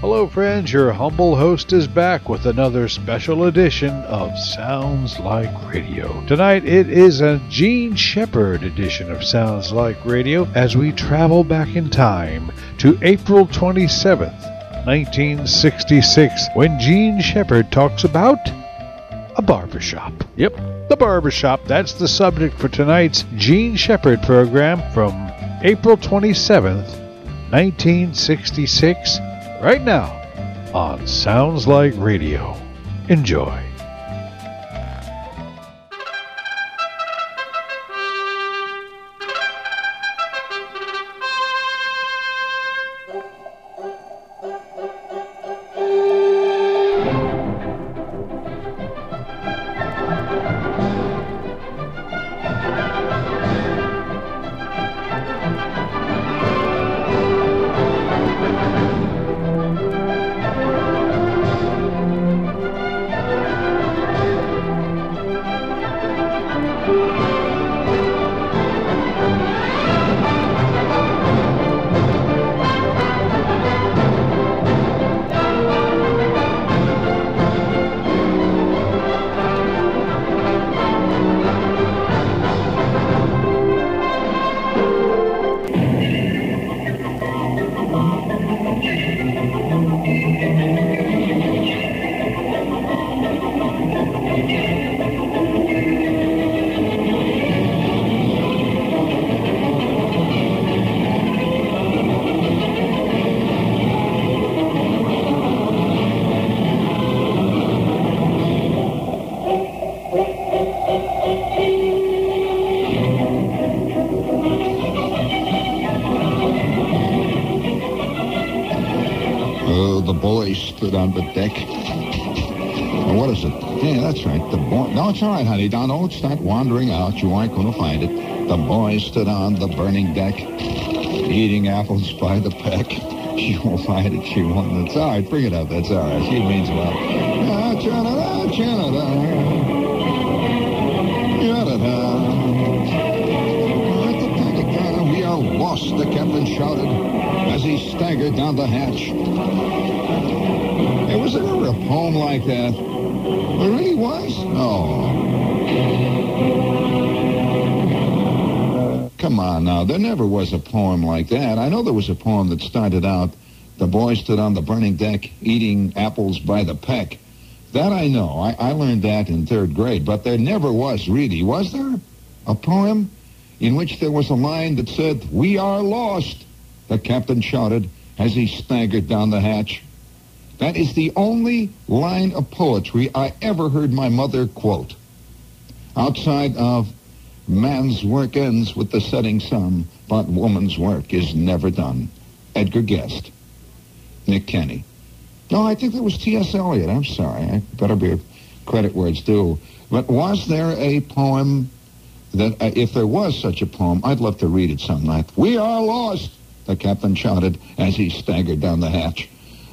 Hello, friends. Your humble host is back with another special edition of Sounds Like Radio. Tonight it is a Jean Shepherd edition of Sounds Like Radio as we travel back in time to April 27th, 1966, when Jean Shepherd talks about a barbershop. Yep, the barbershop. That's the subject for tonight's Gene Shepard program from April 27th, 1966 right now on Sounds Like Radio. Enjoy. Deck. What is it? Yeah, that's right. The boy. No, it's all right, honey. Don't, start wandering out. You aren't going to find it. The boy stood on the burning deck, eating apples by the peck. She won't find it. She won't. It's all right. Bring it up. That's all right. She means well. Ah, Canada, Canada. Canada. We are lost, the captain shouted as he staggered down the hatch. Hey, was there ever a poem like that? There really was? Oh. Come on now. There never was a poem like that. I know there was a poem that started out, the boy stood on the burning deck eating apples by the peck. That I know. I, I learned that in third grade. But there never was really, was there? A poem in which there was a line that said, We are lost, the captain shouted as he staggered down the hatch. That is the only line of poetry I ever heard my mother quote. Outside of man's work ends with the setting sun, but woman's work is never done. Edgar Guest. Nick Kenny. No, I think that was T.S. Eliot. I'm sorry. I better be credit where it's due. But was there a poem that, uh, if there was such a poem, I'd love to read it some night. We are lost, the captain shouted as he staggered down the hatch.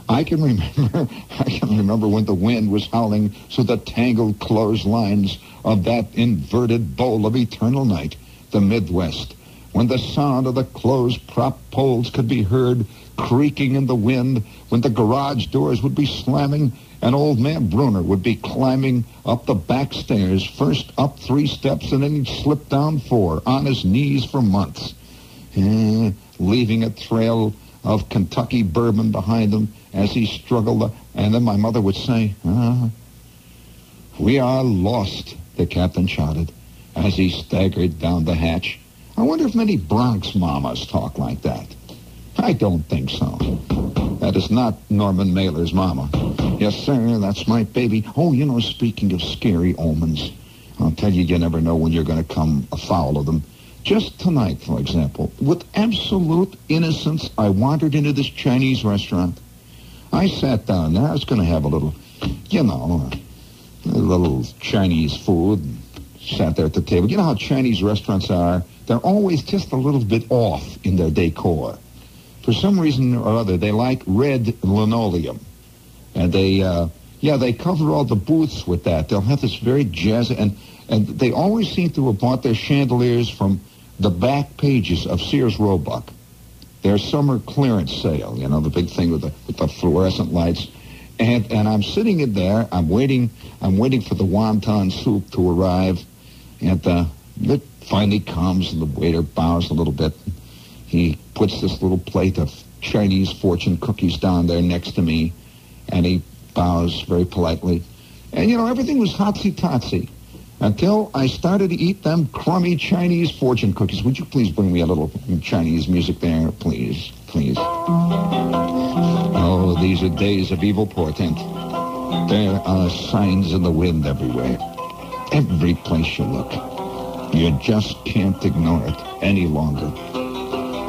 I can remember, I can remember when the wind was howling through the tangled clotheslines of that inverted bowl of eternal night, the Midwest, when the sound of the closed prop poles could be heard creaking in the wind, when the garage doors would be slamming, and old man Bruner would be climbing up the back stairs, first up three steps and then he'd slip down four, on his knees for months, eh, leaving a trail of Kentucky bourbon behind him as he struggled. And then my mother would say, ah, we are lost, the captain shouted as he staggered down the hatch. I wonder if many Bronx mamas talk like that. I don't think so. That is not Norman Mailer's mama. Yes, sir, that's my baby. Oh, you know, speaking of scary omens, I'll tell you, you never know when you're going to come afoul of them. Just tonight, for example, with absolute innocence, I wandered into this Chinese restaurant. I sat down there. I was going to have a little, you know, a little Chinese food. Sat there at the table. You know how Chinese restaurants are? They're always just a little bit off in their decor. For some reason or other, they like red linoleum. And they, uh, yeah, they cover all the booths with that. They'll have this very jazz, and, and they always seem to have bought their chandeliers from the back pages of Sears Roebuck. Their summer clearance sale. You know, the big thing with the with the fluorescent lights. And and I'm sitting in there. I'm waiting. I'm waiting for the wonton soup to arrive. And uh, it finally comes, and the waiter bows a little bit. He puts this little plate of Chinese fortune cookies down there next to me, and he bows very politely. And you know, everything was hotsy totsy until I started to eat them crummy Chinese fortune cookies. Would you please bring me a little Chinese music there, please, please? Oh, these are days of evil portent. There are signs in the wind everywhere. Every place you look. You just can't ignore it any longer.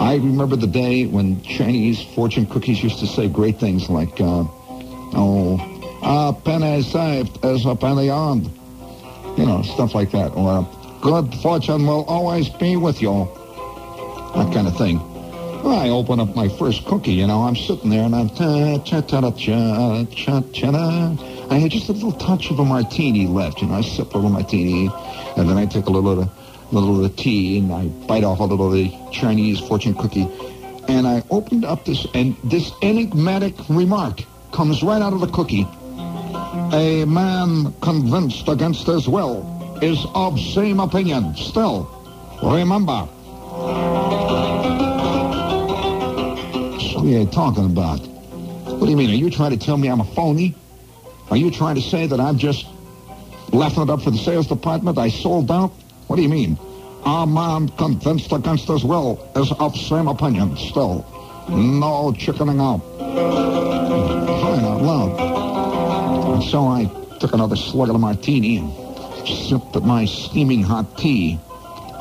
I remember the day when Chinese fortune cookies used to say great things like, uh, oh, a penny saved is a penny earned. You know, stuff like that. Or, uh, good fortune will always be with you. That kind of thing. I open up my first cookie, you know, I'm sitting there and I'm cha cha cha cha cha cha I had just a little touch of a martini left, you know. I sip a little martini, and then I take a little of the, little of the tea, and I bite off a little of the Chinese fortune cookie, and I opened up this, and this enigmatic remark comes right out of the cookie. A man convinced against his will is of same opinion. Still, remember. What are you talking about? What do you mean? Are you trying to tell me I'm a phony? Are you trying to say that I'm just laughing it up for the sales department? I sold out? What do you mean? A man convinced against his will is of same opinion still. No chickening out. Fine out loud. And so I took another slug of the martini and sipped at my steaming hot tea.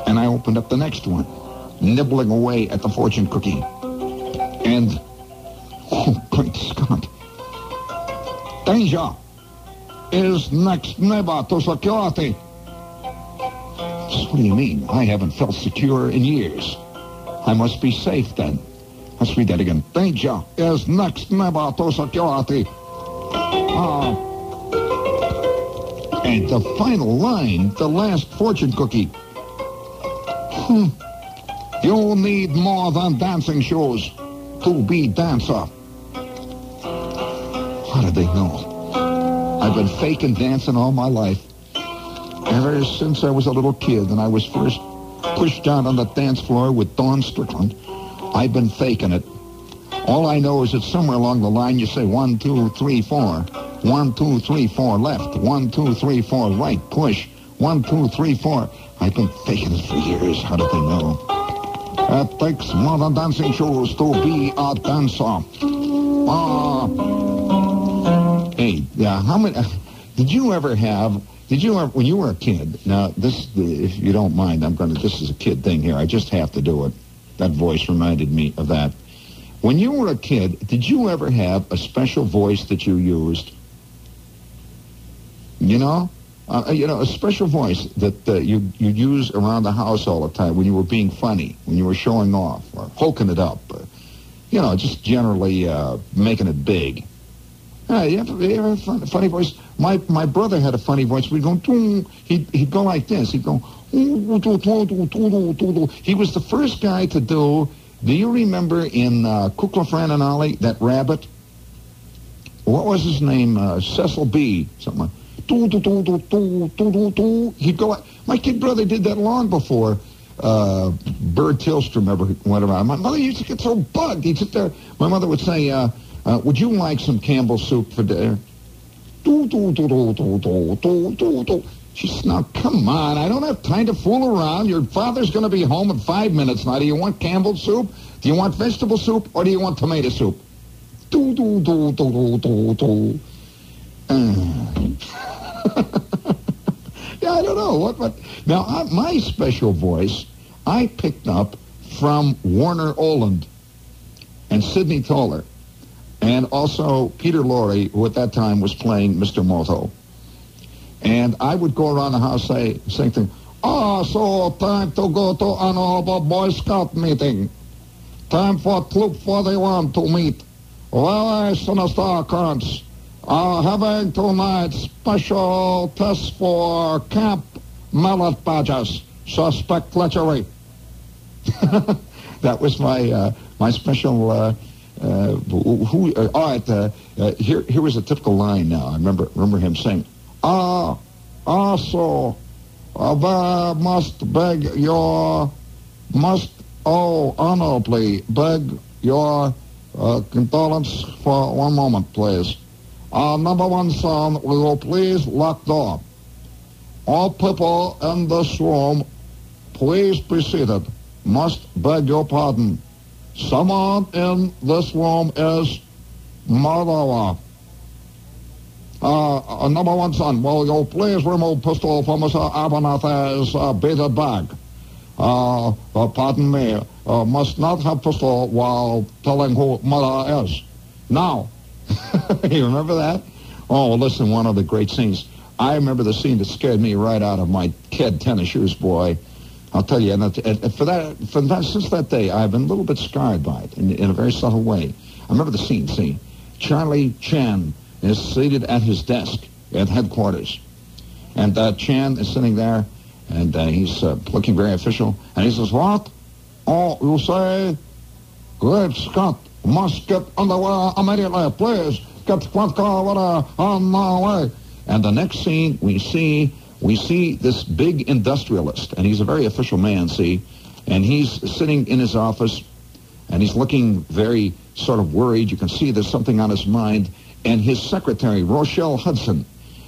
And I opened up the next one, nibbling away at the fortune cookie. And, oh, great Scott. Danger is next neighbor to security. What do you mean? I haven't felt secure in years. I must be safe then. Let's read that again. Danger is next neighbor to security. Ah. The final line, the last fortune cookie. Hmm. You need more than dancing shoes to be dancer. How did they know? I've been faking dancing all my life. Ever since I was a little kid and I was first pushed out on the dance floor with Dawn Strickland, I've been faking it. All I know is that somewhere along the line you say one, two, three, four. One, two, three, four left. One, two, three, four right. Push. One, two, three, four. I've been faking it for years. How did they know? It takes more than dancing shoes to be a dancer. Ah. Hey, yeah, how many... Did you ever have... Did you ever... When you were a kid... Now, this... If you don't mind, I'm going to... This is a kid thing here. I just have to do it. That voice reminded me of that. When you were a kid, did you ever have a special voice that you used? You know? Uh, you know, a special voice that uh, you you use around the house all the time when you were being funny, when you were showing off or hulking it up, or, you know, just generally uh, making it big. Uh, you have, you fun, funny voice. My my brother had a funny voice. We'd go, he'd, he'd go like this. He'd go, he was the first guy to do, do you remember in uh, Kukla Fran and Ollie, that rabbit? What was his name? Uh, Cecil B. Something like He'd go, my kid brother did that long before uh, Burr Tillstrom ever went around. My mother used to get so bugged. He'd sit there. My mother would say, uh, uh, would you like some Campbell soup for dinner? She said, now, come on. I don't have time to fool around. Your father's going to be home in five minutes now. Do you want Campbell soup? Do you want vegetable soup? Or do you want tomato soup? Do, do, do, do, do, do, do. yeah, I don't know. What, what? Now, I, my special voice, I picked up from Warner Oland and Sidney Toler, and also Peter Lorre, who at that time was playing Mr. Moto. And I would go around the house say, saying things, Ah, oh, so time to go to another Boy Scout meeting. Time for Troop 41 to meet. Well, sinister occurrence. Uh, having tonight special test for Camp Mallet Badgers. Suspect lechery. that was my uh, my special. Uh, uh, who? Uh, all right. Uh, uh, here, here was a typical line. Now I remember remember him saying, "Ah, also, I must beg your must oh honorably beg your condolence for one moment, please. Uh, number one son, we will please lock door. All people in this room, please be seated. Must beg your pardon. Someone in this room is murderer. Uh, uh, number one son, will you please remove pistol from Mr. Abernathy's uh, beaded bag? Uh, uh, pardon me, uh, must not have pistol while telling who mother is. Now, you remember that? Oh, well, listen, one of the great scenes. I remember the scene that scared me right out of my kid tennis shoes, boy. I'll tell you, and, for that, for that, since that day, I've been a little bit scarred by it in, in a very subtle way. I remember the scene. See, Charlie Chan is seated at his desk at headquarters, and uh, Chan is sitting there, and uh, he's uh, looking very official, and he says, "What? Oh, you say, Great Scott, must get underway immediately, please. Get front car water on my way." And the next scene, we see we see this big industrialist, and he's a very official man, see, and he's sitting in his office, and he's looking very sort of worried. You can see there's something on his mind. And his secretary, Rochelle Hudson,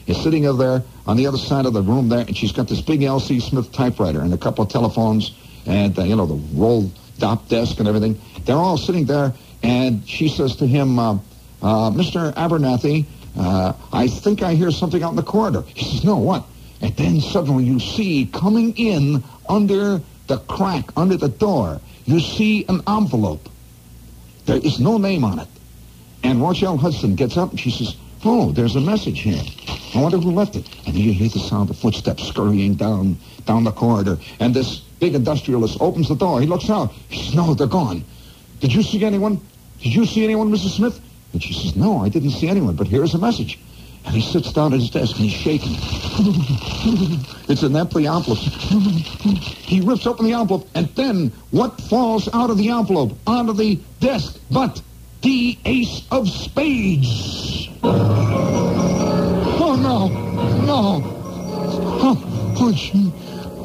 is sitting over there on the other side of the room there, and she's got this big L.C. Smith typewriter and a couple of telephones and, uh, you know, the roll top desk and everything. They're all sitting there, and she says to him, uh, uh, Mr. Abernathy, uh, I think I hear something out in the corridor. He says, no, what? And then suddenly you see coming in under the crack, under the door, you see an envelope. There is no name on it. And Rochelle Hudson gets up and she says, Oh, there's a message here. I wonder who left it. And you hear the sound of footsteps scurrying down down the corridor. And this big industrialist opens the door. He looks out. He says, No, they're gone. Did you see anyone? Did you see anyone, Mrs. Smith? And she says, No, I didn't see anyone, but here's a message. And he sits down at his desk and he's shaking. it's an empty envelope. he rips open the envelope, and then what falls out of the envelope onto the desk but the ace of spades. Oh, no. No. Oh, oh,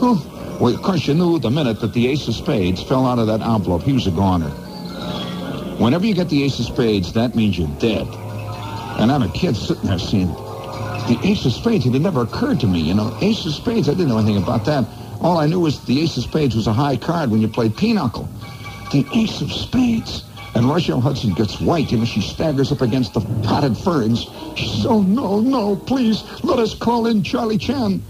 oh. Well, of course, you knew the minute that the ace of spades fell out of that envelope, he was a goner. Whenever you get the ace of spades, that means you're dead. And I'm a kid sitting there seeing the ace of spades. It had never occurred to me, you know. Ace of spades, I didn't know anything about that. All I knew was the ace of spades was a high card when you played pinochle. The ace of spades. And Rochelle Hudson gets white, know, she staggers up against the potted ferns. She says, oh, no, no, please, let us call in Charlie Chan.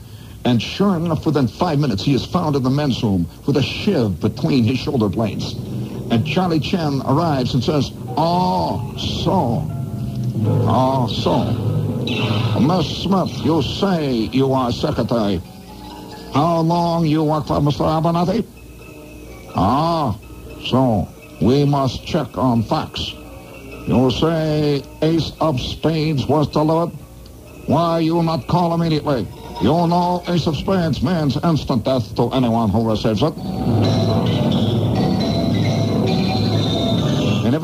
And sure enough, within five minutes, he is found in the men's room with a shiv between his shoulder blades. And Charlie Chan arrives and says, oh, so, oh, so, Miss Smith, you say you are secretary. How long you work for Mr. Abernathy? Ah, so we must check on facts. You say ace of spades was delivered? Why you not call immediately? You know ace of spades means instant death to anyone who receives it.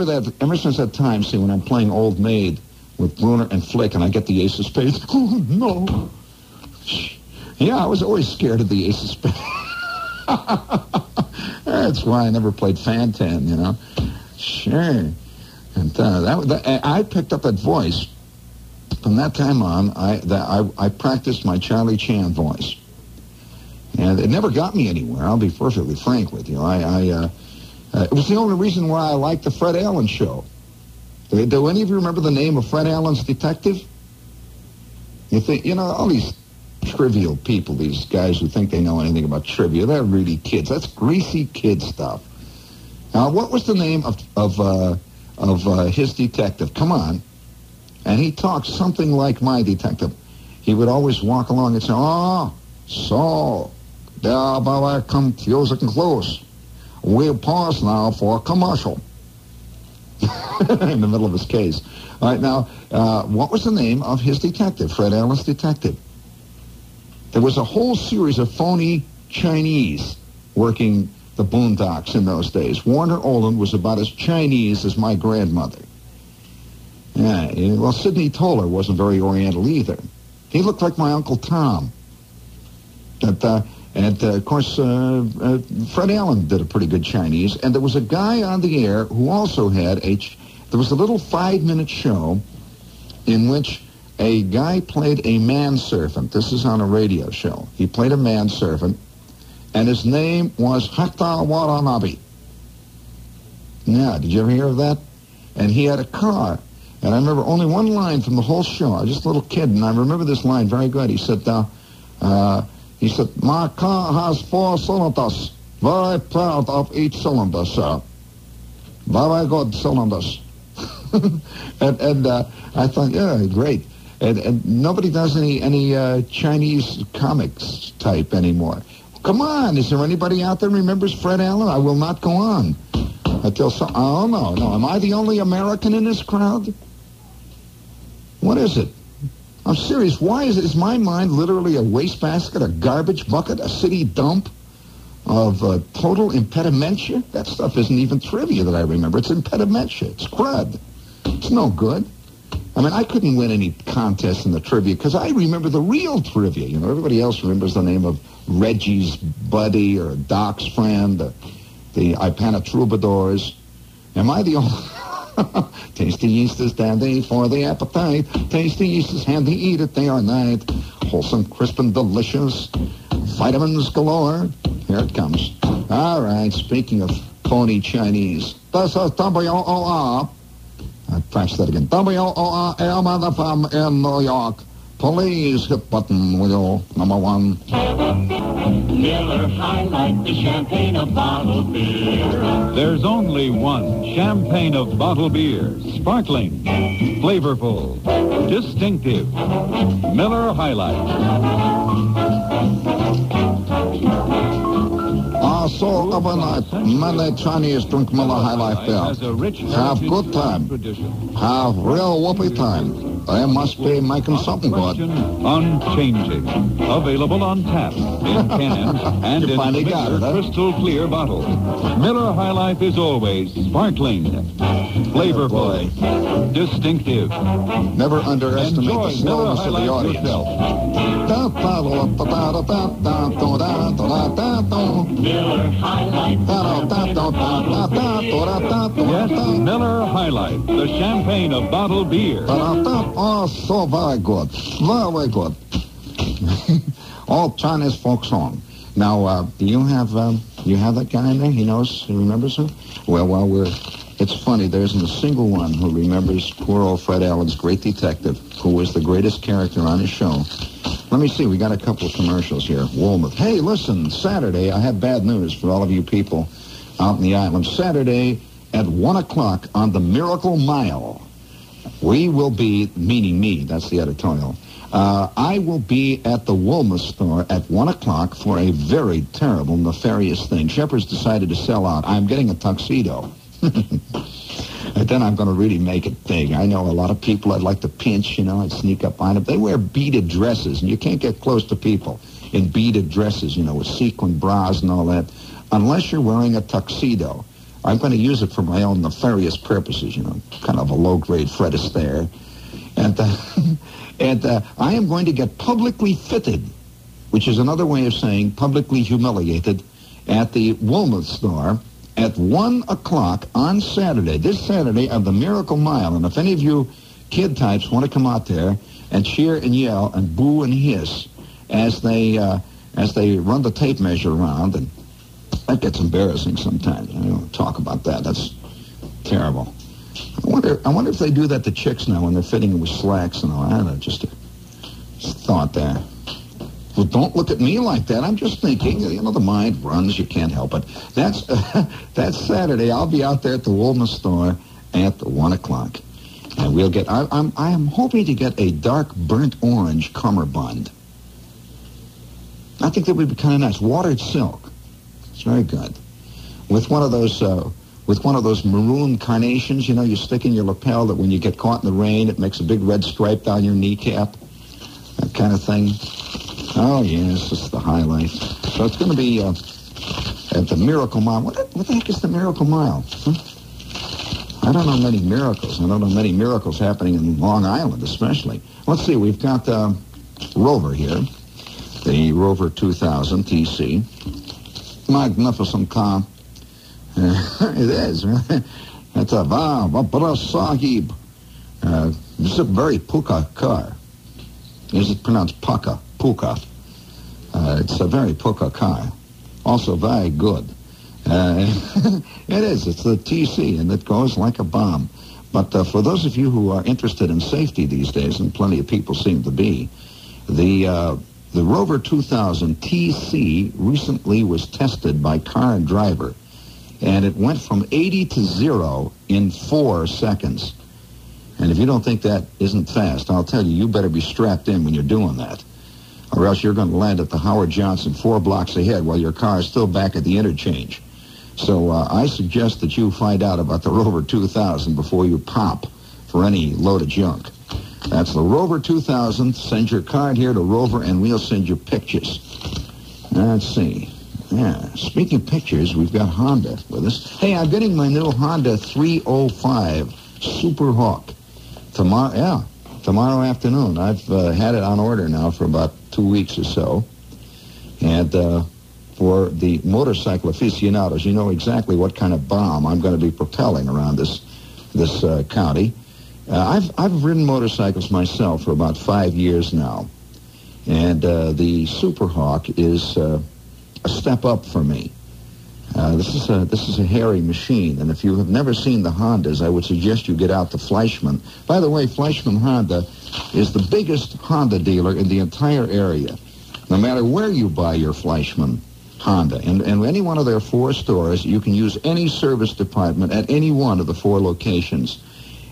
Ever that, ever since that time, see, when I'm playing Old Maid with Bruner and Flick, and I get the ace of spades, oh no. Yeah, I was always scared of the ace of spades. That's why I never played Fan-Tan, you know. Sure. And uh, that, that, I picked up that voice. From that time on, I, that, I, I practiced my Charlie Chan voice. And it never got me anywhere, I'll be perfectly frank with you. I, I uh, uh, it was the only reason why I liked the Fred Allen show. Do, do any of you remember the name of Fred Allen's detective? You think, you know, all these trivial people, these guys who think they know anything about trivia. They're really kids. That's greasy kid stuff. Now, what was the name of of uh, of uh, his detective? Come on. And he talked something like my detective. He would always walk along and say, "Oh, so there are confusing clues. We'll pause now for a commercial." In the middle of his case. All right, now, uh, what was the name of his detective, Fred Allen's detective? There was a whole series of phony Chinese working the Boondocks in those days. Warner Oland was about as Chinese as my grandmother. Yeah, well, Sidney Toler wasn't very Oriental either. He looked like my Uncle Tom. And, uh, and uh, of course, uh, uh, Fred Allen did a pretty good Chinese. And there was a guy on the air who also had a. Ch- there was a little five-minute show in which a guy played a manservant. This is on a radio show. He played a manservant, and his name was Hector Watanabe. Yeah, did you ever hear of that? And he had a car. And I remember only one line from the whole show. I was just a little kid, and I remember this line very good. He said, uh, uh, he said, my car has four cylinders. Very proud of each cylinder, sir. Very good cylinders. and and uh, I thought, yeah, great. And, and nobody does any any uh, Chinese comics type anymore. Come on, is there anybody out there remembers Fred Allen? I will not go on until some. Oh no, no. Am I the only American in this crowd? What is it? I'm serious. Why is, is my mind literally a wastebasket, a garbage bucket, a city dump of uh, total impedimentia? That stuff isn't even trivia that I remember. It's impedimentia. It's crud. It's no good. I mean, I couldn't win any contest in the trivia because I remember the real trivia. You know, everybody else remembers the name of Reggie's buddy or Doc's friend, or the Ipana Troubadours. Am I the only... Tasty yeast is dandy for the appetite. Tasty yeast is handy, eat it day or night. Wholesome, crisp, and delicious. Vitamins galore. Here it comes. All right, speaking of phony Chinese. This is W-O-R. I press that again. W-O-R-M FM in New York. Please hit button, will you? Number one. Miller High Life, the champagne of bottled beer. There's only one champagne of bottled beer. Sparkling, flavorful, distinctive. Miller High Life. I saw overnight many Chinese drink Miller High Life a rich Have good time. Have real whoopee time. They must be making something good. Unchanging. Available on tap, in can, and in finally got it, huh? crystal clear bottle. Miller High Life is always sparkling, flavorful, distinctive. Never underestimate Enjoy the slowness of the audience. Miller High Life, the champagne of bottled beer. Yes, Miller High Life, the champagne of bottled beer. Oh, so very good. Very good. All Chinese folk song. Now, uh, do you have um, you have that guy in there? He knows, he remembers him? Well, well, we're. It's funny. There isn't a single one who remembers poor old Fred Allen's great detective, who was the greatest character on his show. Let me see. We got a couple of commercials here. Woolworth. Hey, listen. Saturday, I have bad news for all of you people out in the island. Saturday at one o'clock on the Miracle Mile. We will be, meaning me, that's the editorial. Uh, I will be at the Woolma store at 1 o'clock for a very terrible, nefarious thing. Shepherd's decided to sell out. I'm getting a tuxedo. then I'm going to really make it big. I know a lot of people I'd like to pinch, you know, I'd sneak up on them. They wear beaded dresses, and you can't get close to people in beaded dresses, you know, with sequin bras and all that, unless you're wearing a tuxedo. I'm going to use it for my own nefarious purposes, you know, kind of a low-grade Fred Astaire. And, uh, and uh, I am going to get publicly fitted, which is another way of saying publicly humiliated, at the Woolworth store at 1 o'clock on Saturday, this Saturday of the Miracle Mile. And if any of you kid types want to come out there and cheer and yell and boo and hiss as they, uh, as they run the tape measure around, and that gets embarrassing sometimes. I don't talk about that. That's terrible. I wonder. I wonder if they do that to chicks now when they're fitting with slacks and all. I don't know. Just a thought there. Well, don't look at me like that. I'm just thinking. You know, the mind runs. You can't help it. That's that's Saturday. I'll be out there at the Woolman store at one o'clock, and we'll get. I, I'm I am hoping to get a dark burnt orange cummerbund. I think that would be kind of nice. Watered silk. It's very good. With one of those, uh, with one of those maroon carnations, you know, you stick in your lapel that when you get caught in the rain, it makes a big red stripe down your kneecap. That kind of thing. Oh yes, is the highlight. So it's going to be, uh, at the Miracle Mile. What, what the heck is the Miracle Mile? Huh? I don't know many miracles. I don't know many miracles happening in Long Island, especially. Let's see. We've got uh, Rover here, the Rover 2000 TC. Magnificent car. it is. It's a burra sahib. Uh, this is a very pukka car. Is it pronounced pukka? Pukka. Uh, it's a very pukka car. Also very good. Uh, it is. It's the TC, and it goes like a bomb. But uh, for those of you who are interested in safety these days, and plenty of people seem to be, the uh, the Rover 2000 TC recently was tested by Car and Driver, and it went from 80 to zero in four seconds. And if you don't think that isn't fast, I'll tell you, you better be strapped in when you're doing that or else you're going to land at the Howard Johnson four blocks ahead while your car is still back at the interchange. So uh, I suggest that you find out about the Rover 2000 before you pop for any load of junk. That's the Rover 2000. Send your card here to Rover, and we'll send you pictures. Let's see. Yeah, speaking of pictures, we've got Honda with us. Hey, I'm getting my new Honda 305 Super Hawk. Tomorrow, yeah, tomorrow afternoon. I've uh, had it on order now for about two weeks or so. And uh, for the motorcycle aficionados, you know exactly what kind of bomb I'm going to be propelling around this this uh, county. Uh, I've I've ridden motorcycles myself for about five years now, and uh, the Super Hawk is uh, a step up for me. Uh, this is a this is a hairy machine, and if you have never seen the Hondas, I would suggest you get out to Fleischman. By the way, Fleischman Honda is the biggest Honda dealer in the entire area. No matter where you buy your Fleischman Honda, and, and any one of their four stores, you can use any service department at any one of the four locations.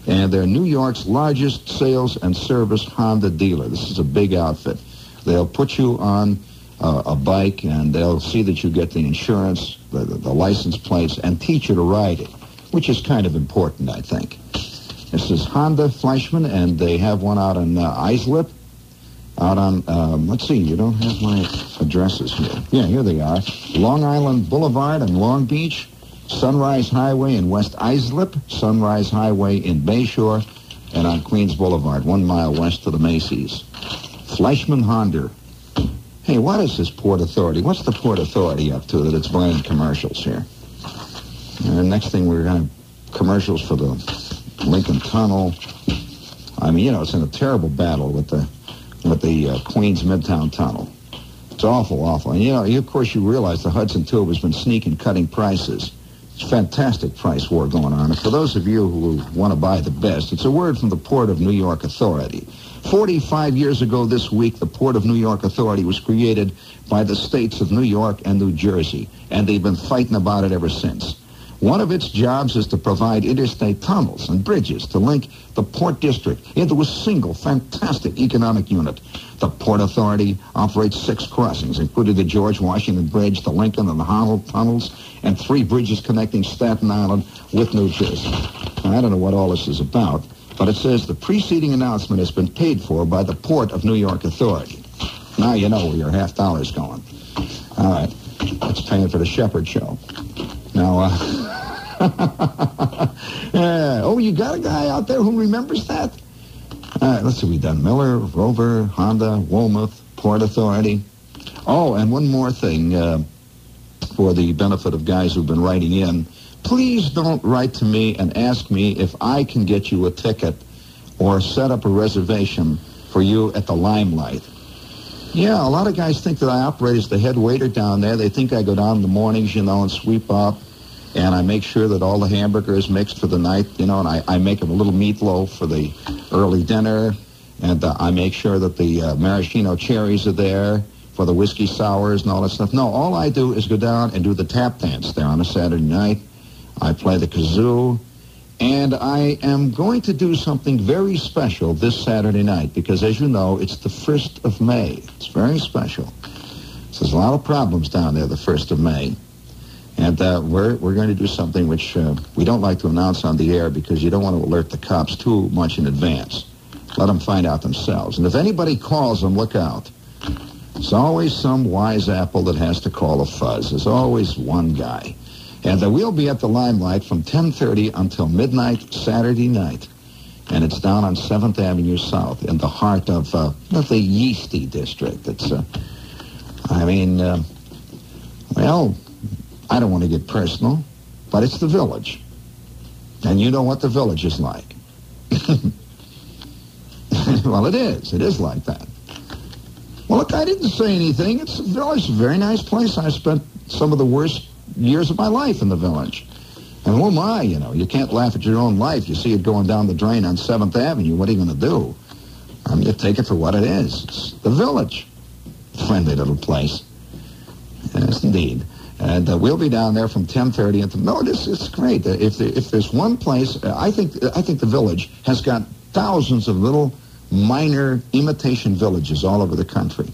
And they're New York's largest sales and service Honda dealer. This is a big outfit. They'll put you on uh, a bike, and they'll see that you get the insurance, the, the, license plates, and teach you to ride it, which is kind of important, I think. This is Honda Fleischman, and they have one out in uh, Islip. Out on, um, let's see, you don't have my addresses here. Yeah, here they are. Long Island Boulevard in Long Beach, Sunrise Highway in West Islip, Sunrise Highway in Bayshore, and on Queens Boulevard, one mile west of the Macy's. Fleischman Honda. Hey, what is this Port Authority? What's the Port Authority up to that it's buying commercials here? And next thing we're going to commercials for the Lincoln Tunnel. I mean, you know, it's in a terrible battle with the with the uh, Queens Midtown Tunnel. It's awful, awful. And you know, you, of course, you realize the Hudson Tube has been sneaking, cutting prices. It's a fantastic price war going on. And for those of you who want to buy the best, it's a word from the Port of New York Authority. 45 years ago this week, the Port of New York Authority was created by the states of New York and New Jersey, and they've been fighting about it ever since. One of its jobs is to provide interstate tunnels and bridges to link the Port District into a single fantastic economic unit. The Port Authority operates six crossings, including the George Washington Bridge, the Lincoln and the Holland tunnels, and three bridges connecting Staten Island with New Jersey. Now, I don't know what all this is about, but it says the preceding announcement has been paid for by the Port of New York Authority. Now you know where your half dollar's going. All right, that's paying for the Shepherd Show. Now, uh, yeah. oh, you got a guy out there who remembers that? Right, let's see. We've done Miller, Rover, Honda, Woolworth, Port Authority. Oh, and one more thing uh, for the benefit of guys who've been writing in. Please don't write to me and ask me if I can get you a ticket or set up a reservation for you at the Limelight. Yeah, a lot of guys think that I operate as the head waiter down there. They think I go down in the mornings, you know, and sweep up. And I make sure that all the hamburger is mixed for the night, you know, and I, I make them a little meatloaf for the early dinner. And uh, I make sure that the uh, maraschino cherries are there for the whiskey sours and all that stuff. No, all I do is go down and do the tap dance there on a Saturday night. I play the kazoo. And I am going to do something very special this Saturday night because, as you know, it's the 1st of May. It's very special. So there's a lot of problems down there the 1st of May. And uh, we're, we're going to do something which uh, we don't like to announce on the air because you don't want to alert the cops too much in advance. Let them find out themselves. And if anybody calls them, look out. There's always some wise apple that has to call a fuzz. There's always one guy. And uh, we'll be at the Limelight from 10.30 until midnight Saturday night. And it's down on 7th Avenue South in the heart of, uh, the Yeasty District. It's, uh, I mean, uh, well, I don't want to get personal, but it's the village. And you know what the village is like. well, it is. It is like that. Well, look, I didn't say anything. It's a village, a very nice place. I spent some of the worst years of my life in the village. And am I, you know? You can't laugh at your own life. You see it going down the drain on 7th Avenue. What are you going to do? Um, I'm going to take it for what it is. It's the village. Friendly little place. Yes, indeed. And uh, we'll be down there from 10:30 until. No, this is great. Uh, If there, if there's one place, uh, I think I think the village has got thousands of little minor imitation villages all over the country.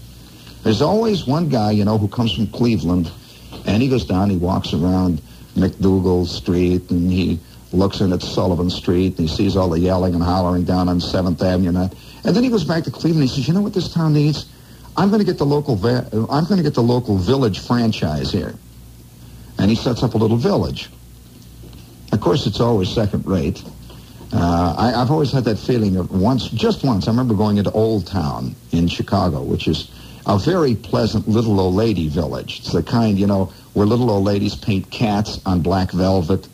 There's always one guy, you know, who comes from Cleveland, and he goes down, he walks around MacDougal Street, and he looks in at Sullivan Street, and he sees all the yelling and hollering down on 7th Avenue, and, and then he goes back to Cleveland. and He says, "You know what this town needs? I'm going to get the local. Va- I'm going to get the local village franchise here." And he sets up a little village. Of course, it's always second rate. Uh, I, I've always had that feeling of once, just once, I remember going into Old Town in Chicago, which is a very pleasant little old lady village. It's the kind, you know, where little old ladies paint cats on black velvet,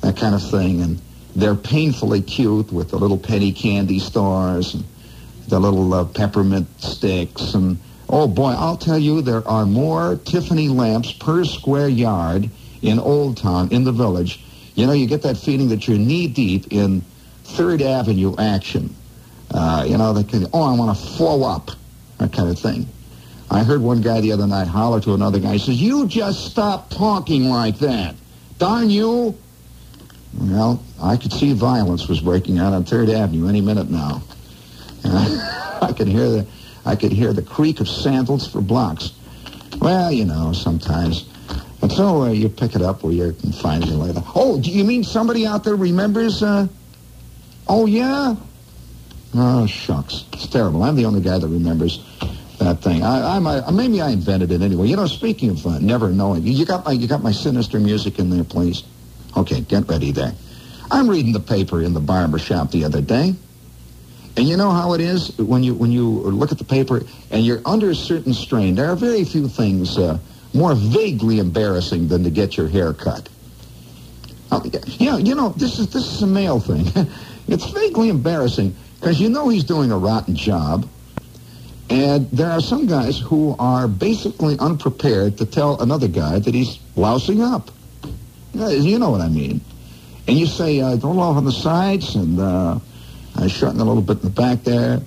that kind of thing. And they're painfully cute with the little penny candy stores and the little uh, peppermint sticks. And, oh boy, I'll tell you, there are more Tiffany lamps per square yard in Old Town, in the village. You know, you get that feeling that you're knee-deep in Third Avenue action. Uh, you know, that of, oh, I want to flow up, that kind of thing. I heard one guy the other night holler to another guy. He says, you just stop talking like that. Darn you. Well, I could see violence was breaking out on Third Avenue any minute now. I could hear the, I could hear the creak of sandals for blocks. Well, you know, sometimes. And so uh, you pick it up where you can find it later. Oh, do you mean somebody out there remembers? Uh, oh, yeah? Oh, shucks. It's terrible. I'm the only guy that remembers that thing. I, I maybe I invented it anyway. You know, speaking of uh, never knowing, you got my you got my sinister music in there, please. Okay, get ready there. I'm reading the paper in the barber shop the other day, and you know how it is when you when you look at the paper and you're under a certain strain. There are very few things uh, more vaguely embarrassing than to get your hair cut. Yeah, you know this is this is a male thing. it's vaguely embarrassing because you know he's doing a rotten job. And there are some guys who are basically unprepared to tell another guy that he's lousing up. You know what I mean. And you say, uh, go off on the sides and uh, uh, shorten a little bit in the back there.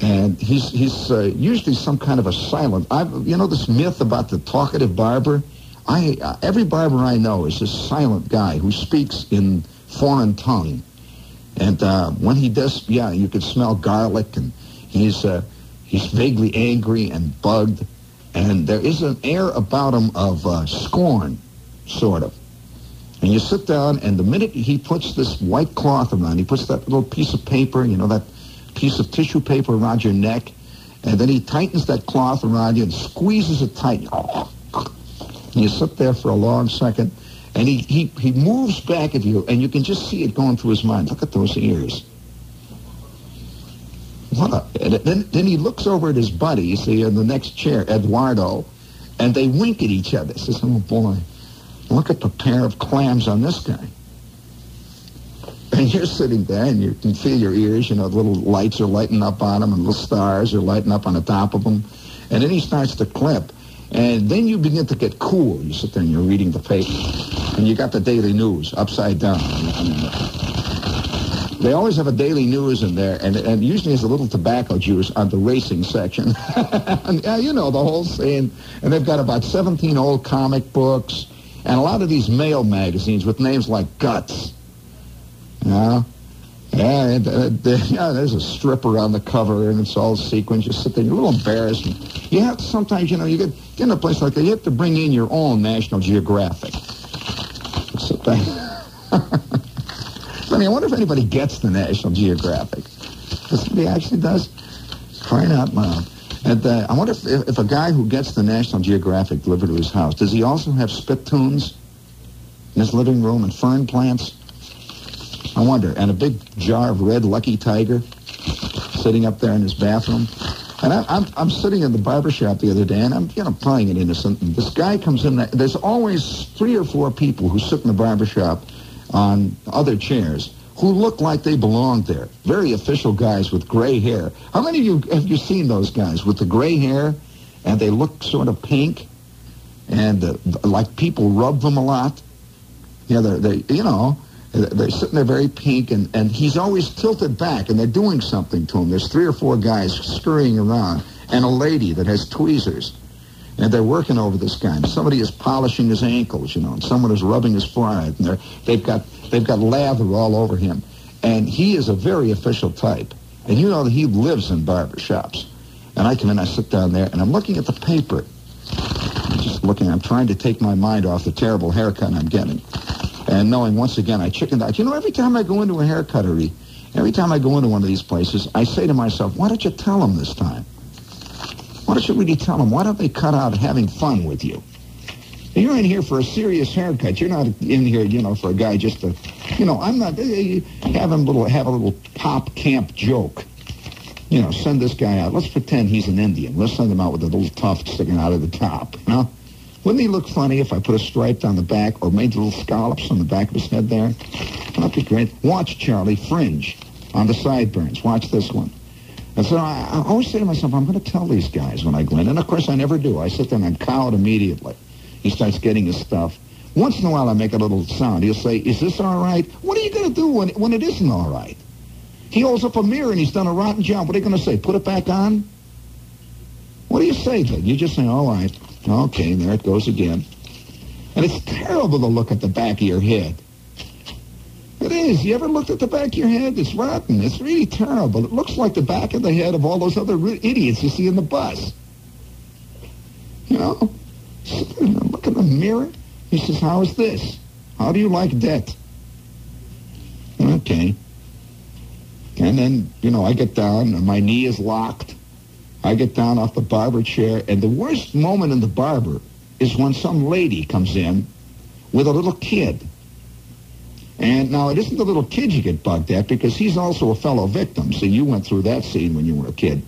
And he's he's uh, usually some kind of a silent. I've, you know this myth about the talkative barber? I uh, Every barber I know is this silent guy who speaks in foreign tongue. And uh, when he does, yeah, you can smell garlic, and he's uh, he's vaguely angry and bugged, and there is an air about him of uh, scorn, sort of. And you sit down, and the minute he puts this white cloth around, he puts that little piece of paper, you know, that piece of tissue paper around your neck, and then he tightens that cloth around you and squeezes it tight. And you sit there for a long second, and he, he, he moves back at you, and you can just see it going through his mind. Look at those ears. What a, and then, then he looks over at his buddy, you see, in the next chair, Eduardo, and they wink at each other. He says, oh, boy, look at the pair of clams on this guy. And you're sitting there, and you can feel your ears, you know, the little lights are lighting up on them, and little stars are lighting up on the top of them. And then he starts to clip. And then you begin to get cool. You sit there and you're reading the paper. And you got the daily news upside down. They always have a daily news in there, and, and usually has a little tobacco juice on the racing section. and, yeah, you know, the whole scene. And they've got about 17 old comic books, and a lot of these male magazines with names like Guts. Yeah. Yeah, and, uh, the- yeah, there's a stripper on the cover, and it's all sequins. You sit there, you're a little embarrassed. You have to sometimes, you know, you get, in a place like that, you have to bring in your own National Geographic. I mean, I wonder if anybody gets the National Geographic. Does somebody actually does? Crying out loud. And uh, I wonder if, if a guy who gets the National Geographic delivered to his house, does he also have spittoons in his living room and fern plants? I wonder. And a big jar of red Lucky Tiger sitting up there in his bathroom. And I, I'm, I'm sitting in the barber shop the other day, and I'm, you know, playing it innocent. And this guy comes in. There there's always three or four people who sit in the barber shop on other chairs who look like they belong there. Very official guys with gray hair. How many of you have you seen those guys with the gray hair, and they look sort of pink, and uh, like people rub them a lot? Yeah, they're, they, you know, they're sitting there very pink, and, and he's always tilted back, and they're doing something to him. There's three or four guys scurrying around, and a lady that has tweezers. And they're working over this guy. And somebody is polishing his ankles, you know, and someone is rubbing his forehead, and they're, they've got they've got lather all over him. And he is a very official type. And you know that he lives in barber shops. And I come in, I sit down there, and I'm looking at the paper. I'm just looking, I'm trying to take my mind off the terrible haircut I'm getting. And knowing once again I chickened out. You know, every time I go into a haircuttery, every time I go into one of these places, I say to myself, why don't you tell them this time? Why don't you really tell them? Why don't they cut out having fun with you? You're in here for a serious haircut. You're not in here, you know, for a guy just to, you know, I'm not uh, having a little, have a little pop camp joke. You know, send this guy out. Let's pretend he's an Indian. Let's send him out with a little tuft sticking out of the top. You know? Wouldn't he look funny if I put a stripe down the back or made little scallops on the back of his head there? That'd be great. Watch, Charlie, fringe on the sideburns. Watch this one. And so I, I always say to myself, I'm going to tell these guys when I go in. And, of course, I never do. I sit there and I'm cowed immediately. He starts getting his stuff. Once in a while, I make a little sound. He'll say, is this all right? What are you going to do when, when it isn't all right? He holds up a mirror and he's done a rotten job. What are you going to say? Put it back on? What do you say then? You just say, all right. Okay, there it goes again. And it's terrible to look at the back of your head. It is. You ever looked at the back of your head? It's rotten. It's really terrible. It looks like the back of the head of all those other idiots you see in the bus. You know? The mirror. He says, how is this? How do you like that? Okay. And then, you know, I get down and my knee is locked. I get down off the barber chair, and the worst moment in the barber is when some lady comes in with a little kid. And now it isn't the little kid you get bugged at because he's also a fellow victim. See, you went through that scene when you were a kid.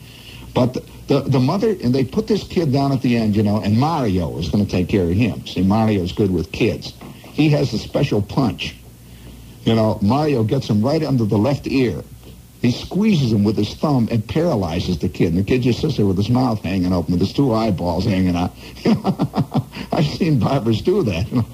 But the, the, the mother, and they put this kid down at the end, you know, and Mario is going to take care of him. See, Mario's good with kids. He has a special punch. You know, Mario gets him right under the left ear. He squeezes him with his thumb and paralyzes the kid. And the kid just sits there with his mouth hanging open, with his two eyeballs hanging out. I've seen barbers do that.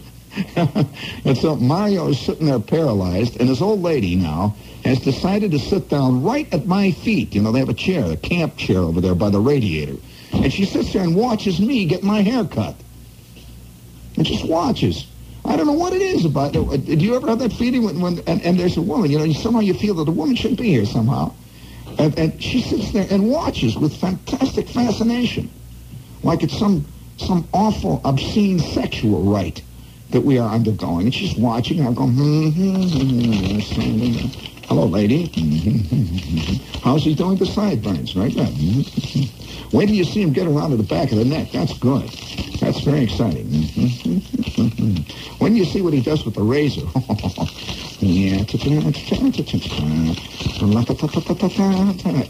And so Mario is sitting there paralyzed, and this old lady now has decided to sit down right at my feet. You know, they have a chair, a camp chair over there by the radiator. And she sits there and watches me get my hair cut. And just watches. I don't know what it is about it. Do you ever have that feeling when, when and, and there's a woman, you know, somehow you feel that the woman shouldn't be here somehow. And, and she sits there and watches with fantastic fascination. Like it's some some awful, obscene sexual rite that we are undergoing. And she's watching, I'm going, hmm hmm hmm, hmm, hmm, hmm, hello, lady. How's he doing the sideburns? Right. Wait till you see him get around to the back of the neck. That's good. That's very exciting. when you see what he does with the razor.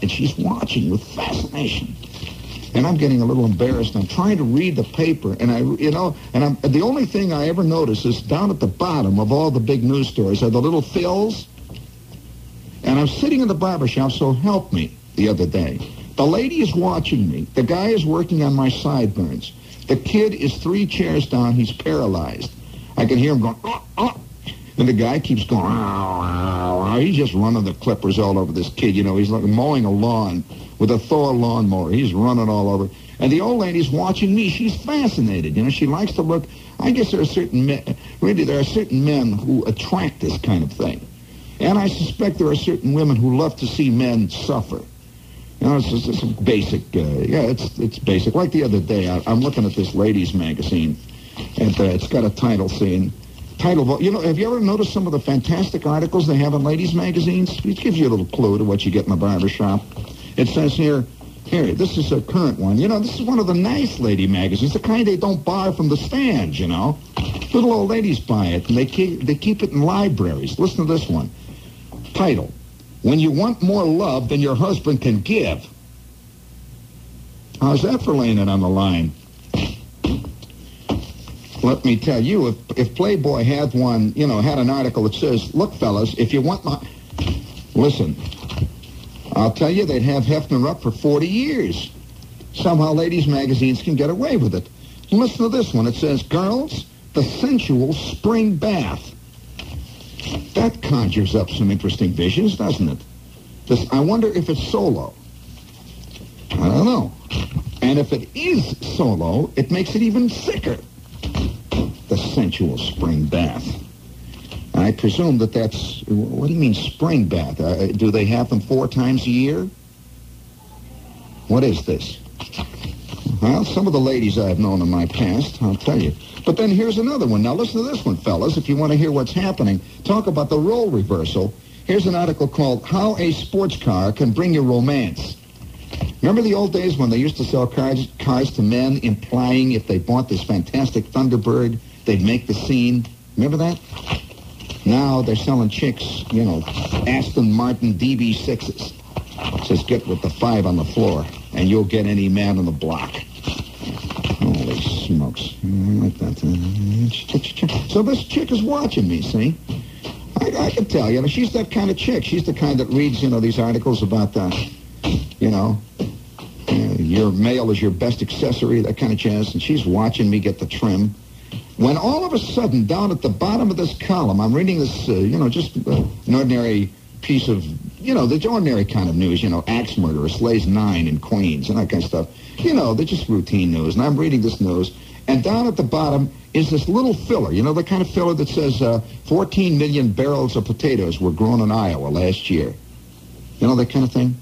And she's watching with fascination and I'm getting a little embarrassed. I'm trying to read the paper, and I, you know, and I'm, the only thing I ever notice is down at the bottom of all the big news stories are the little fills. And I'm sitting in the barber shop, so help me, the other day. The lady is watching me. The guy is working on my sideburns. The kid is three chairs down. He's paralyzed. I can hear him going, oh, oh. And the guy keeps going, ow, ow, ow. He's just running the clippers all over this kid. You know, he's like mowing a lawn with a Toro lawnmower. He's running all over. And the old lady's watching me. She's fascinated. You know, she likes to look. I guess there are certain men, really, there are certain men who attract this kind of thing. And I suspect there are certain women who love to see men suffer. You know, it's just it's basic. Uh, yeah, it's it's basic. Like the other day, I, am looking at this ladies' magazine, and uh, it's got a title saying, title. You know, have you ever noticed some of the fantastic articles they have in ladies' magazines? It gives you a little clue to what you get in the barber shop. It says here, Here, this is a current one. You know, this is one of the nice lady magazines, the kind they don't buy from the stands, you know. Little old ladies buy it, and they keep, they keep it in libraries. Listen to this one. Title, When You Want More Love Than Your Husband Can Give. How's that for laying it on the line? Let me tell you, if, if Playboy had one, you know, had an article that says, look, fellas, if you want my... Listen, I'll tell you, they'd have Hefner up for 40 years. Somehow ladies' magazines can get away with it. Listen to this one. It says, girls, the sensual spring bath. That conjures up some interesting visions, doesn't it? This, I wonder if it's solo. I don't know. And if it is solo, it makes it even sicker. The sensual spring bath. I presume that that's, what do you mean spring bath? Uh, do they have them four times a year? What is this? Well, some of the ladies I've known in my past, I'll tell you. But then here's another one. Now listen to this one, fellas, if you want to hear what's happening. Talk about the role reversal. Here's an article called How a Sports Car Can Bring You Romance. Remember the old days when they used to sell cars, cars to men, implying if they bought this fantastic Thunderbird, they'd make the scene? Remember that? Now they're selling chicks, you know, Aston Martin DB6s. Says get with the five on the floor, and you'll get any man on the block. Holy smokes. Like that. So this chick is watching me, see? I, I can tell, you know, she's that kind of chick. She's the kind that reads, you know, these articles about, uh, you know, uh, your male is your best accessory, that kind of jazz, and she's watching me get the trim. When all of a sudden, down at the bottom of this column, I'm reading this, uh, you know, just uh, an ordinary piece of, you know, the ordinary kind of news, you know, axe murderer slays nine in Queens and that kind of stuff. You know, they're just routine news. And I'm reading this news, and down at the bottom is this little filler, you know, the kind of filler that says uh, 14 million barrels of potatoes were grown in Iowa last year. You know, that kind of thing?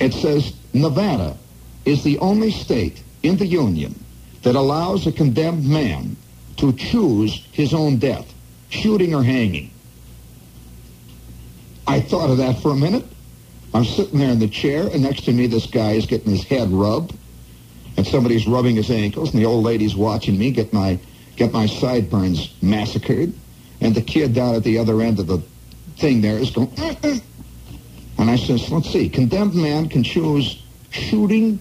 It says Nevada is the only state in the Union that allows a condemned man to choose his own death, shooting or hanging. I thought of that for a minute. I'm sitting there in the chair, and next to me, this guy is getting his head rubbed, and somebody's rubbing his ankles, and the old lady's watching me get my get my sideburns massacred, and the kid down at the other end of the thing there is going. "Eh, eh." And I says, let's see, condemned man can choose shooting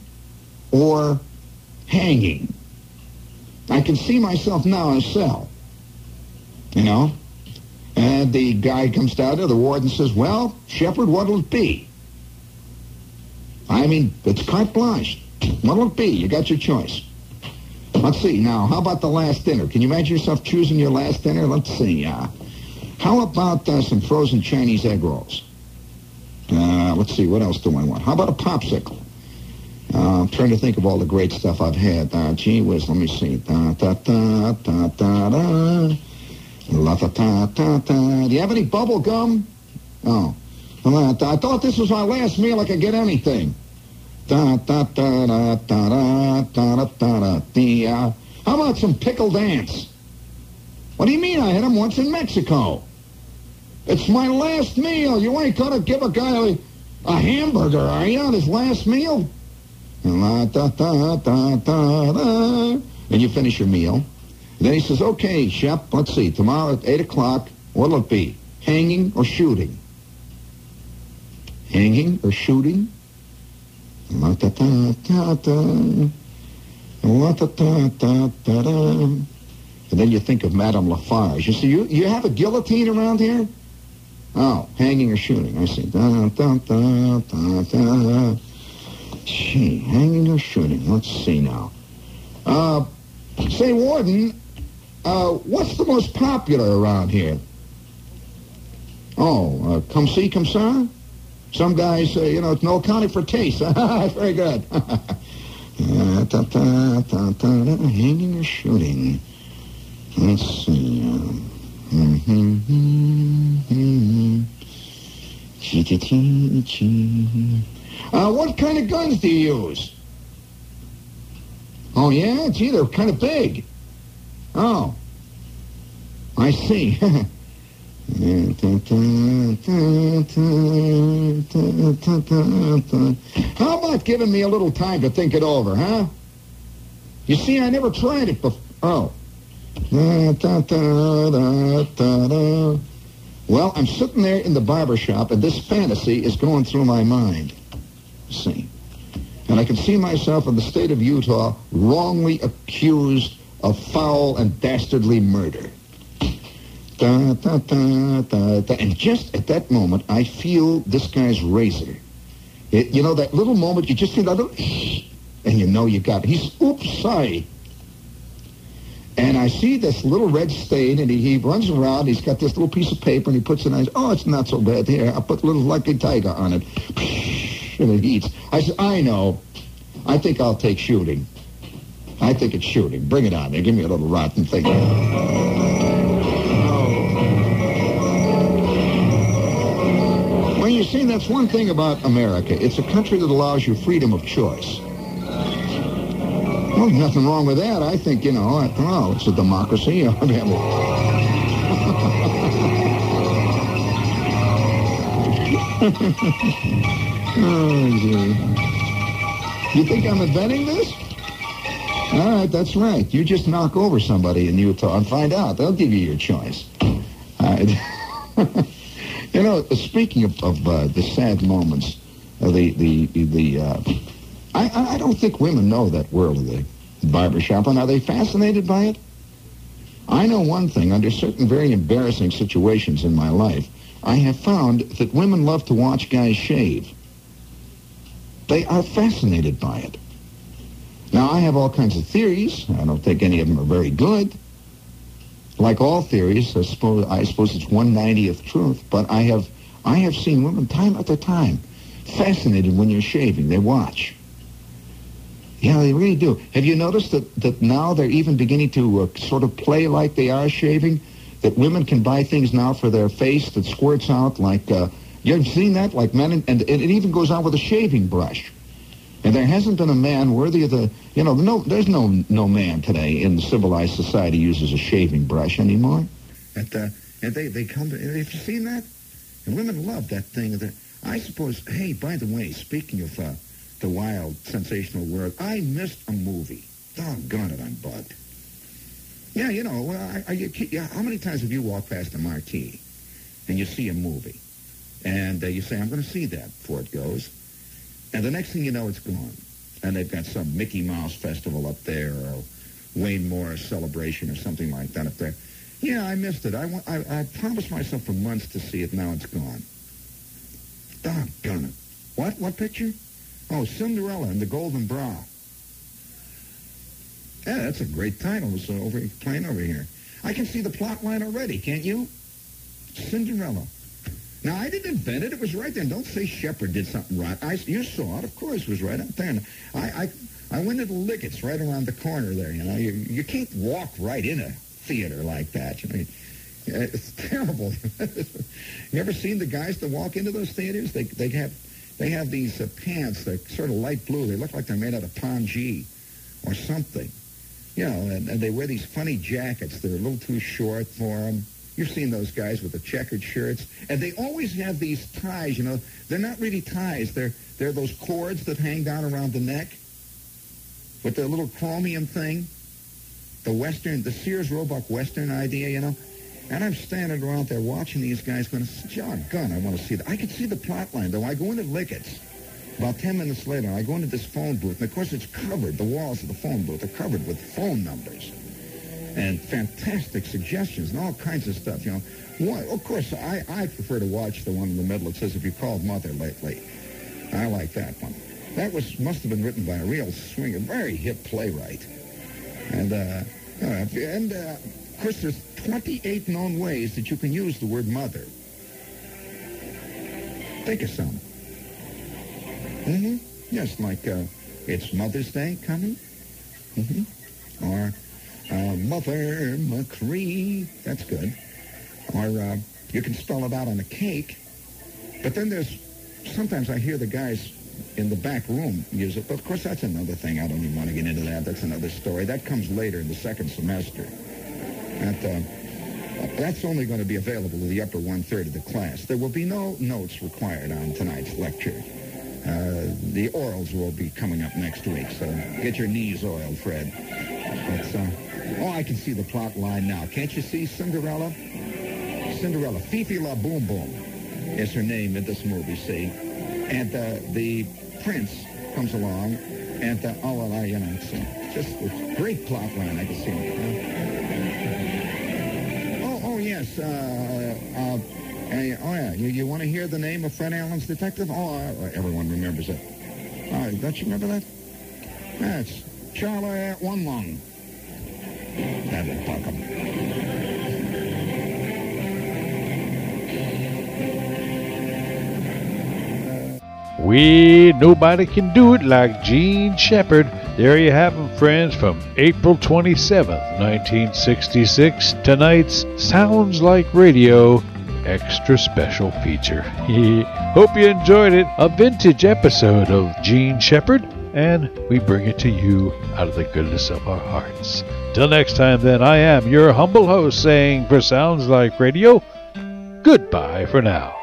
or hanging. I can see myself now in a cell, you know. And the guy comes down there, the warden says, well, Shepherd, what'll it be? I mean, it's carte blanche. What'll it be? You got your choice. Let's see. Now, how about the last dinner? Can you imagine yourself choosing your last dinner? Let's see. Uh, how about uh, some frozen Chinese egg rolls? Uh, let's see. What else do I want? How about a popsicle? Uh, I'm trying to think of all the great stuff I've had. Uh, gee whiz, let me see. Da, da, da, da, da, da. La, da, da, da, da. Do you have any bubble gum? Oh. Uh, I thought this was my last meal. I could get anything. Da, da, da, da, da, da, da, da, da. The, uh, how about some pickled ants? What do you mean? I had them once in Mexico. It's my last meal. You ain't gonna give a guy a, a hamburger, are you, on his last meal? And you finish your meal. Then he says, okay, Shep, let's see. Tomorrow at 8 o'clock, what'll it be? Hanging or shooting? Hanging or shooting? And then you think of Madame Lafarge. You see, you, you have a guillotine around here? Oh, hanging or shooting. I see. Hanging or shooting? Let's see now. Uh, say, Warden, uh, what's the most popular around here? Oh, uh, come see, come sir? Some guys say, you know, it's no accounting for taste. Very good. Uh, hanging or shooting? Let's see. Um, Uh, what kind of guns do you use? Oh, yeah? Gee, they're kind of big. Oh. I see. How about giving me a little time to think it over, huh? You see, I never tried it before. Oh. Well, I'm sitting there in the barber shop, and this fantasy is going through my mind. See. And I can see myself in the state of Utah wrongly accused of foul and dastardly murder. Da, da, da. And just at that moment, I feel this guy's razor. It, you know, that little moment, you just feel that little, and you know you got it. He's, oops, sorry. And I see this little red stain, and he, he runs around. He's got this little piece of paper, and he puts it on. his, Oh, it's not so bad. Here, I'll put a little Lucky Tiger on it. I said, I know. I think I'll take shooting. I think it's shooting. Bring it on there. Give me a little rotten thing. Well, you see, that's one thing about America. It's a country that allows you freedom of choice. Well, nothing wrong with that. I think, you know, after all, it's a democracy. oh, gee. You think I'm inventing this? All right, that's right. You just knock over somebody in Utah and find out. They'll give you your choice. All right. you know, speaking of, of uh, the sad moments, uh, the the the uh, I I don't think women know that world of the barbershop, and are they fascinated by it? I know one thing. Under certain very embarrassing situations in my life, I have found that women love to watch guys shave. They are fascinated by it. Now, I have all kinds of theories. I don't think any of them are very good. Like all theories, I suppose, I suppose it's 190th truth, but I have, I have seen women time after time fascinated when you're shaving. They watch. Yeah, they really do. Have you noticed that, that now they're even beginning to uh, sort of play like they are shaving? That women can buy things now for their face that squirts out like, uh, you ever seen that? Like men, and, and it even goes on with a shaving brush. And there hasn't been a man worthy of the, you know, no, there's no no man today in civilized society uses a shaving brush anymore. And, uh, and they, they come to, have you seen that? And women love that thing. That, I suppose, hey, by the way, speaking of uh, the wild, sensational world, I missed a movie. Doggone it, I'm bugged. Yeah, you know, you, how many times have you walked past a marquee and you see a movie? And uh, you say, I'm going to see that before it goes. And the next thing you know, it's gone. And they've got some Mickey Mouse festival up there or Wayne Morris celebration or something like that up there. Yeah, I missed it. I, wa- I, I promised myself for months to see it. Now it's gone. Doggone it. What? What picture? Oh, Cinderella and the Golden Bra. Yeah, that's a great title. It's over playing over here. I can see the plot line already, can't you? Cinderella. Now, I didn't invent it. It was right there. Don't say Shepherd did something right. I, you saw it. Of course, it was right up there. I, I, I went into Licketts right around the corner there. You know, you, you can't walk right in a theater like that. You know, it's terrible. you ever seen the guys that walk into those theaters? They, they have, they have these uh, pants. They're sort of light blue. They look like they're made out of pongee or something. You know, and, and they wear these funny jackets. They're a little too short for them. You've seen those guys with the checkered shirts, and they always have these ties. You know, they're not really ties. They're they're those cords that hang down around the neck with the little chromium thing. The Western, the Sears Roebuck Western idea, you know. And I'm standing around there watching these guys going, John Gunn, I want to see that. I can see the plot line, though. I go into Licketts. About 10 minutes later, I go into this phone booth, and of course it's covered. The walls of the phone booth are covered with phone numbers and fantastic suggestions and all kinds of stuff. You know, one, of course, I, I prefer to watch the one in the middle that says, "If you called mother lately," I like that one. That was must have been written by a real swinger, very hip playwright, and uh, and uh, of course, there's 28 known ways that you can use the word mother. Think of some. Mm-hmm. Yes, like uh, it's Mother's Day coming. Mm-hmm. Or uh, Mother Machree. That's good. Or uh, you can spell it out on a cake. But then there's, sometimes I hear the guys in the back room use it. But of course, that's another thing. I don't even want to get into that. That's another story. That comes later in the second semester. That, uh, that's only going to be available to the upper one-third of the class. There will be no notes required on tonight's lecture. Uh, the orals will be coming up next week, so get your knees oiled, Fred. But, uh, I can see the plot line now. Can't you see Cinderella? Cinderella, Fifi La Boom Boom is her name in this movie, see? And uh, the prince comes along, and, uh, oh, well, I, you know, it's uh, just a great plot line. I can see it. Oh, oh, yes. Uh, uh, Hey, oh, yeah. You, you want to hear the name of Fred Allen's detective? Oh, uh, everyone remembers it. Oh, don't you remember that? That's Charlie One Lung. We nobody can do it like Jean Shepherd. There you have them, friends, from April 27th, 1966. Tonight's Sounds Like Radio extra special feature. Hope you enjoyed it. A vintage episode of Jean Shepherd, and we bring it to you out of the goodness of our hearts. Till next time, then, I am your humble host saying for Sounds Like Radio, goodbye for now.